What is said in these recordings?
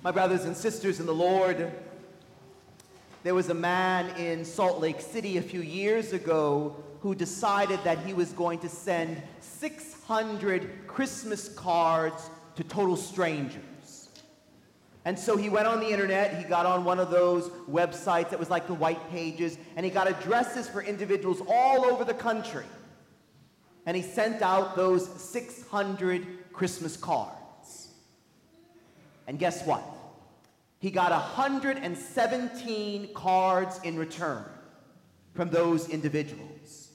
My brothers and sisters in the Lord, there was a man in Salt Lake City a few years ago who decided that he was going to send 600 Christmas cards to total strangers. And so he went on the internet, he got on one of those websites that was like the white pages, and he got addresses for individuals all over the country. And he sent out those 600 Christmas cards. And guess what? He got 117 cards in return from those individuals.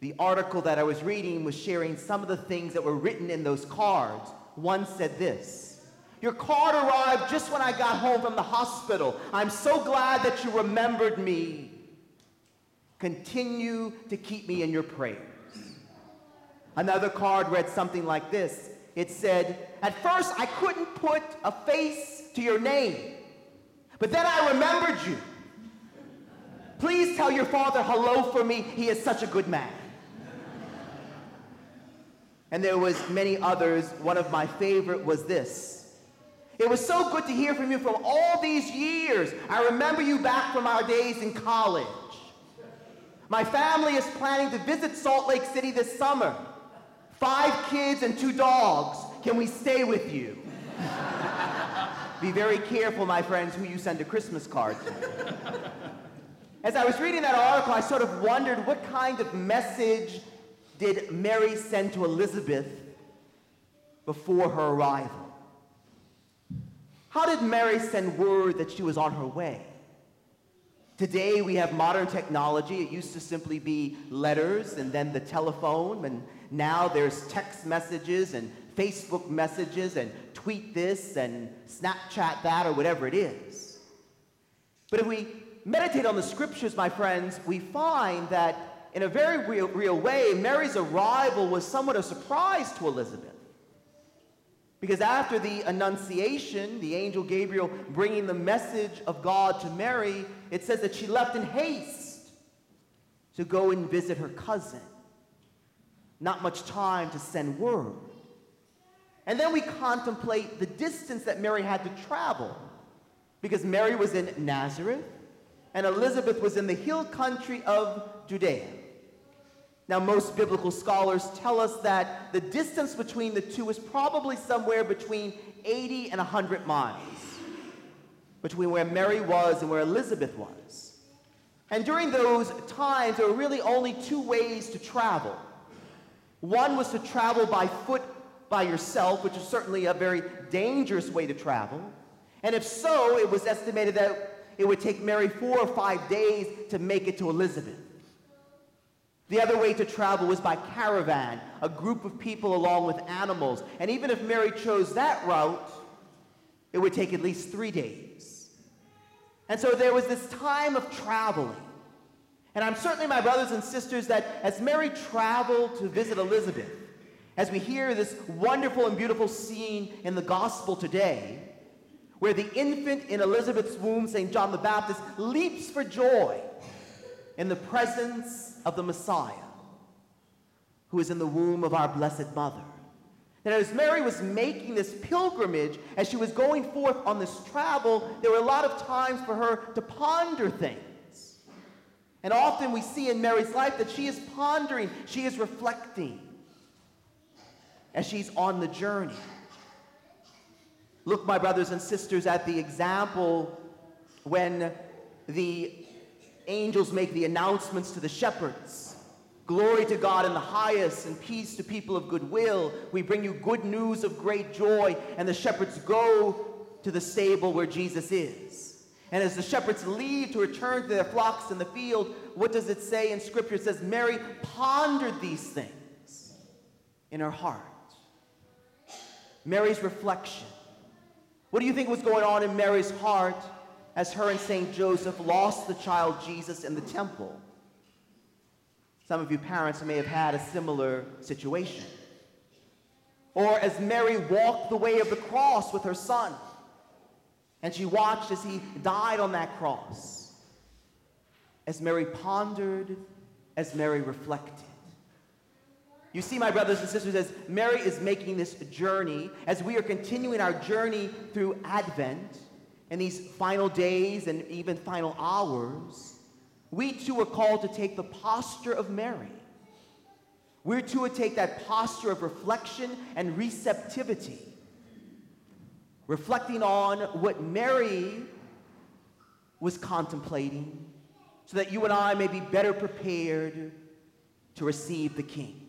The article that I was reading was sharing some of the things that were written in those cards. One said this Your card arrived just when I got home from the hospital. I'm so glad that you remembered me. Continue to keep me in your prayers. Another card read something like this it said, At first I couldn't put a face to your name, but then I remembered you. Please tell your father hello for me. He is such a good man. And there was many others. One of my favorite was this. It was so good to hear from you from all these years. I remember you back from our days in college. My family is planning to visit Salt Lake City this summer. Five kids and two dogs. Can we stay with you? Be very careful, my friends, who you send a Christmas card to. As I was reading that article, I sort of wondered what kind of message did Mary send to Elizabeth before her arrival? How did Mary send word that she was on her way? Today we have modern technology. It used to simply be letters and then the telephone, and now there's text messages and Facebook messages and tweet this and Snapchat that or whatever it is. But if we meditate on the scriptures, my friends, we find that in a very real, real way, Mary's arrival was somewhat a surprise to Elizabeth. Because after the Annunciation, the angel Gabriel bringing the message of God to Mary, it says that she left in haste to go and visit her cousin not much time to send word. And then we contemplate the distance that Mary had to travel because Mary was in Nazareth and Elizabeth was in the hill country of Judea. Now, most biblical scholars tell us that the distance between the two is probably somewhere between 80 and 100 miles between where Mary was and where Elizabeth was. And during those times, there were really only two ways to travel one was to travel by foot by yourself, which is certainly a very dangerous way to travel. And if so, it was estimated that it would take Mary four or five days to make it to Elizabeth. The other way to travel was by caravan, a group of people along with animals. And even if Mary chose that route, it would take at least three days. And so there was this time of traveling. And I'm certainly, my brothers and sisters, that as Mary traveled to visit Elizabeth, as we hear this wonderful and beautiful scene in the gospel today, where the infant in Elizabeth's womb, St. John the Baptist, leaps for joy in the presence of the Messiah, who is in the womb of our Blessed Mother. And as Mary was making this pilgrimage, as she was going forth on this travel, there were a lot of times for her to ponder things. And often we see in Mary's life that she is pondering, she is reflecting as she's on the journey. Look, my brothers and sisters, at the example when the angels make the announcements to the shepherds. Glory to God in the highest and peace to people of goodwill. We bring you good news of great joy. And the shepherds go to the stable where Jesus is. And as the shepherds leave to return to their flocks in the field, what does it say in Scripture? It says, Mary pondered these things in her heart. Mary's reflection. What do you think was going on in Mary's heart as her and St. Joseph lost the child Jesus in the temple? Some of you parents may have had a similar situation. Or as Mary walked the way of the cross with her son and she watched as he died on that cross. As Mary pondered, as Mary reflected. You see, my brothers and sisters, as Mary is making this journey, as we are continuing our journey through Advent and these final days and even final hours, we too are called to take the posture of Mary. We're to take that posture of reflection and receptivity, reflecting on what Mary was contemplating, so that you and I may be better prepared to receive the King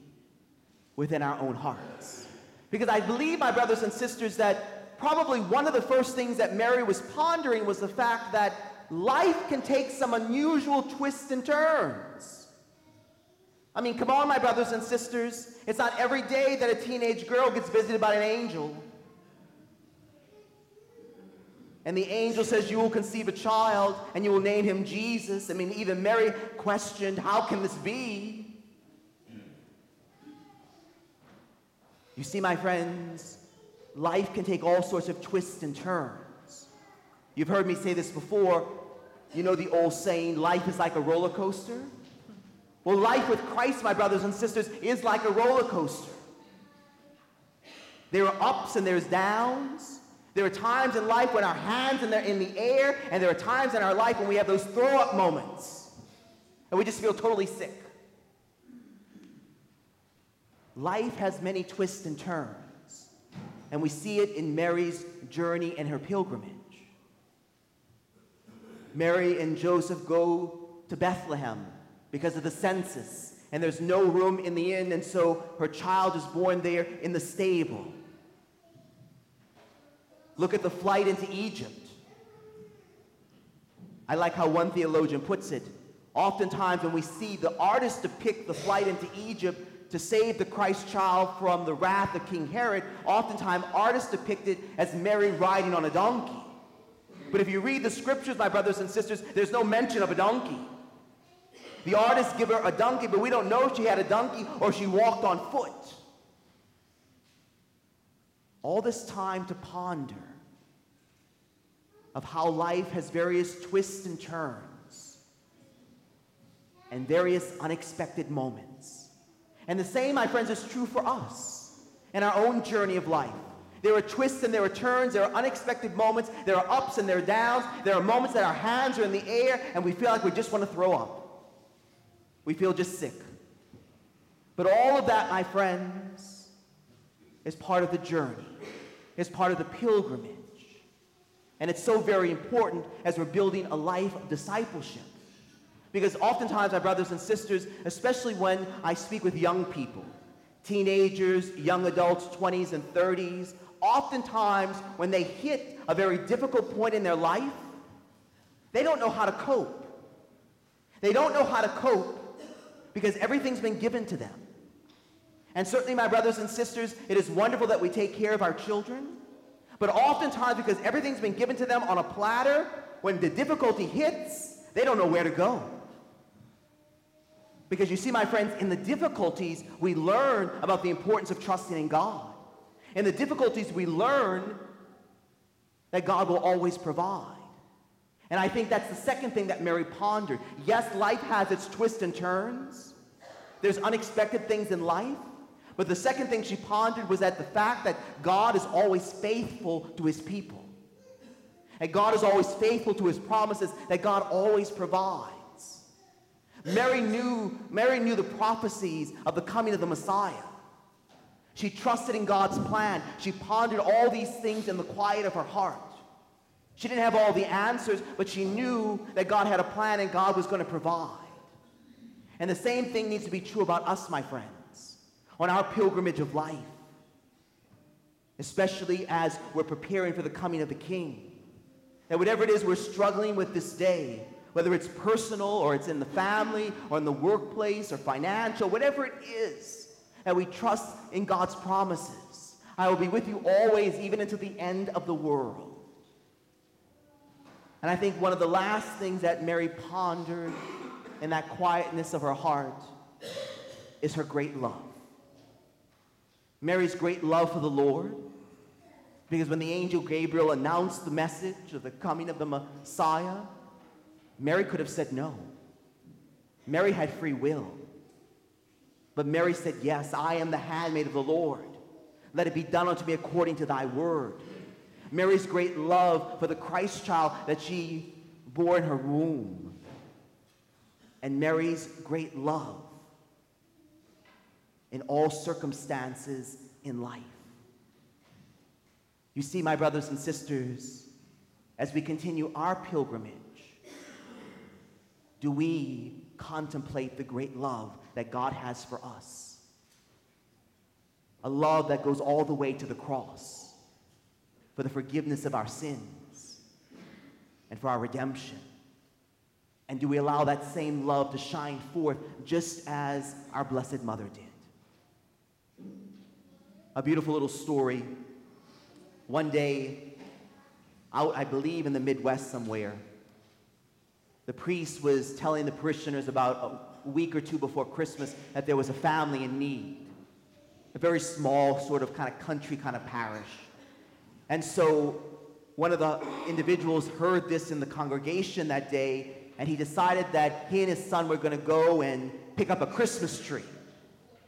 within our own hearts. Because I believe, my brothers and sisters, that probably one of the first things that Mary was pondering was the fact that life can take some unusual twists and turns. I mean, come on, my brothers and sisters. It's not every day that a teenage girl gets visited by an angel. And the angel says, You will conceive a child and you will name him Jesus. I mean, even Mary questioned, How can this be? You see, my friends, life can take all sorts of twists and turns. You've heard me say this before. You know the old saying, life is like a roller coaster? Well, life with Christ, my brothers and sisters, is like a roller coaster. There are ups and there's downs. There are times in life when our hands and they're in the air, and there are times in our life when we have those throw up moments and we just feel totally sick. Life has many twists and turns, and we see it in Mary's journey and her pilgrimage. Mary and Joseph go to Bethlehem because of the census, and there's no room in the inn, and so her child is born there in the stable. Look at the flight into Egypt. I like how one theologian puts it. Oftentimes, when we see the artist depict the flight into Egypt, to save the Christ child from the wrath of King Herod, oftentimes artists depict it as Mary riding on a donkey. But if you read the scriptures, my brothers and sisters, there's no mention of a donkey. The artists give her a donkey, but we don't know if she had a donkey or she walked on foot. All this time to ponder of how life has various twists and turns and various unexpected moments. And the same, my friends, is true for us in our own journey of life. There are twists and there are turns. There are unexpected moments. There are ups and there are downs. There are moments that our hands are in the air and we feel like we just want to throw up. We feel just sick. But all of that, my friends, is part of the journey, is part of the pilgrimage. And it's so very important as we're building a life of discipleship. Because oftentimes, my brothers and sisters, especially when I speak with young people, teenagers, young adults, 20s and 30s, oftentimes when they hit a very difficult point in their life, they don't know how to cope. They don't know how to cope because everything's been given to them. And certainly, my brothers and sisters, it is wonderful that we take care of our children. But oftentimes, because everything's been given to them on a platter, when the difficulty hits, they don't know where to go. Because you see, my friends, in the difficulties, we learn about the importance of trusting in God. In the difficulties, we learn that God will always provide. And I think that's the second thing that Mary pondered. Yes, life has its twists and turns. There's unexpected things in life. But the second thing she pondered was that the fact that God is always faithful to his people. And God is always faithful to his promises, that God always provides. Mary knew, Mary knew the prophecies of the coming of the Messiah. She trusted in God's plan. She pondered all these things in the quiet of her heart. She didn't have all the answers, but she knew that God had a plan and God was going to provide. And the same thing needs to be true about us, my friends, on our pilgrimage of life, especially as we're preparing for the coming of the King. That whatever it is we're struggling with this day, whether it's personal or it's in the family or in the workplace or financial, whatever it is, that we trust in God's promises. I will be with you always, even until the end of the world. And I think one of the last things that Mary pondered in that quietness of her heart is her great love. Mary's great love for the Lord, because when the angel Gabriel announced the message of the coming of the Messiah, Mary could have said no. Mary had free will. But Mary said, Yes, I am the handmaid of the Lord. Let it be done unto me according to thy word. Mary's great love for the Christ child that she bore in her womb. And Mary's great love in all circumstances in life. You see, my brothers and sisters, as we continue our pilgrimage, do we contemplate the great love that God has for us? A love that goes all the way to the cross for the forgiveness of our sins and for our redemption. And do we allow that same love to shine forth just as our Blessed Mother did? A beautiful little story. One day, out, I believe in the Midwest somewhere, the priest was telling the parishioners about a week or two before Christmas that there was a family in need. A very small, sort of kind of country kind of parish. And so one of the individuals heard this in the congregation that day, and he decided that he and his son were going to go and pick up a Christmas tree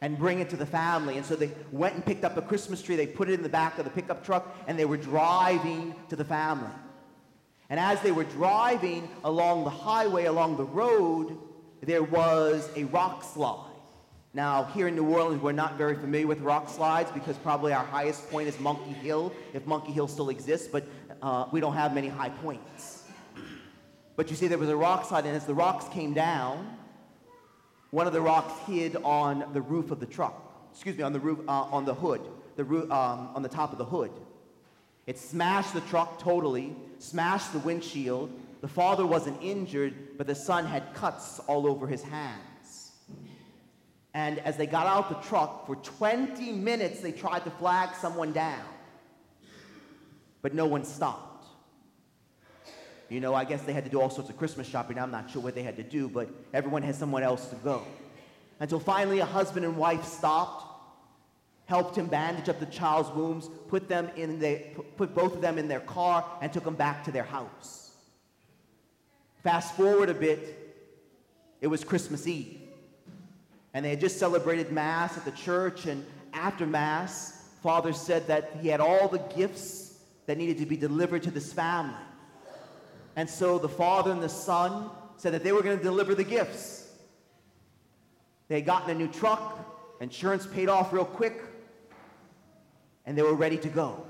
and bring it to the family. And so they went and picked up a Christmas tree, they put it in the back of the pickup truck, and they were driving to the family. And as they were driving along the highway, along the road, there was a rock slide. Now, here in New Orleans, we're not very familiar with rock slides because probably our highest point is Monkey Hill, if Monkey Hill still exists, but uh, we don't have many high points. But you see, there was a rock slide, and as the rocks came down, one of the rocks hid on the roof of the truck. Excuse me, on the roof, uh, on the hood, the roof, um, on the top of the hood. It smashed the truck totally, smashed the windshield. The father wasn't injured, but the son had cuts all over his hands. And as they got out the truck, for 20 minutes they tried to flag someone down, but no one stopped. You know, I guess they had to do all sorts of Christmas shopping. I'm not sure what they had to do, but everyone had someone else to go. Until finally a husband and wife stopped helped him bandage up the child's wounds, put, them in the, put both of them in their car, and took them back to their house. Fast forward a bit, it was Christmas Eve. And they had just celebrated Mass at the church, and after Mass, Father said that he had all the gifts that needed to be delivered to this family. And so the father and the son said that they were going to deliver the gifts. They had gotten a new truck, insurance paid off real quick, and they were ready to go.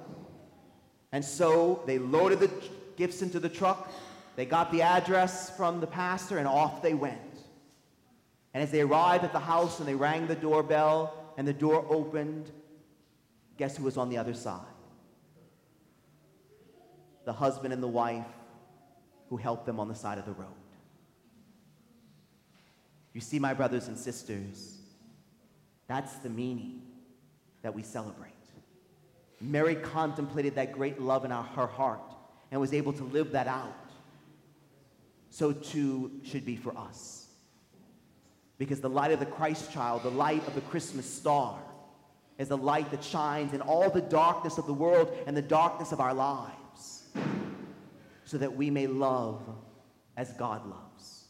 And so they loaded the gifts into the truck, they got the address from the pastor, and off they went. And as they arrived at the house and they rang the doorbell and the door opened, guess who was on the other side? The husband and the wife who helped them on the side of the road. You see, my brothers and sisters, that's the meaning that we celebrate. Mary contemplated that great love in our, her heart and was able to live that out. So too should be for us. Because the light of the Christ child, the light of the Christmas star, is the light that shines in all the darkness of the world and the darkness of our lives, so that we may love as God loves.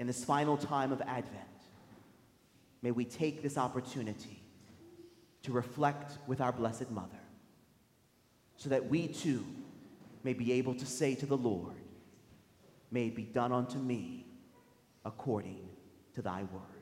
In this final time of Advent, may we take this opportunity to reflect with our Blessed Mother, so that we too may be able to say to the Lord, May it be done unto me according to thy word.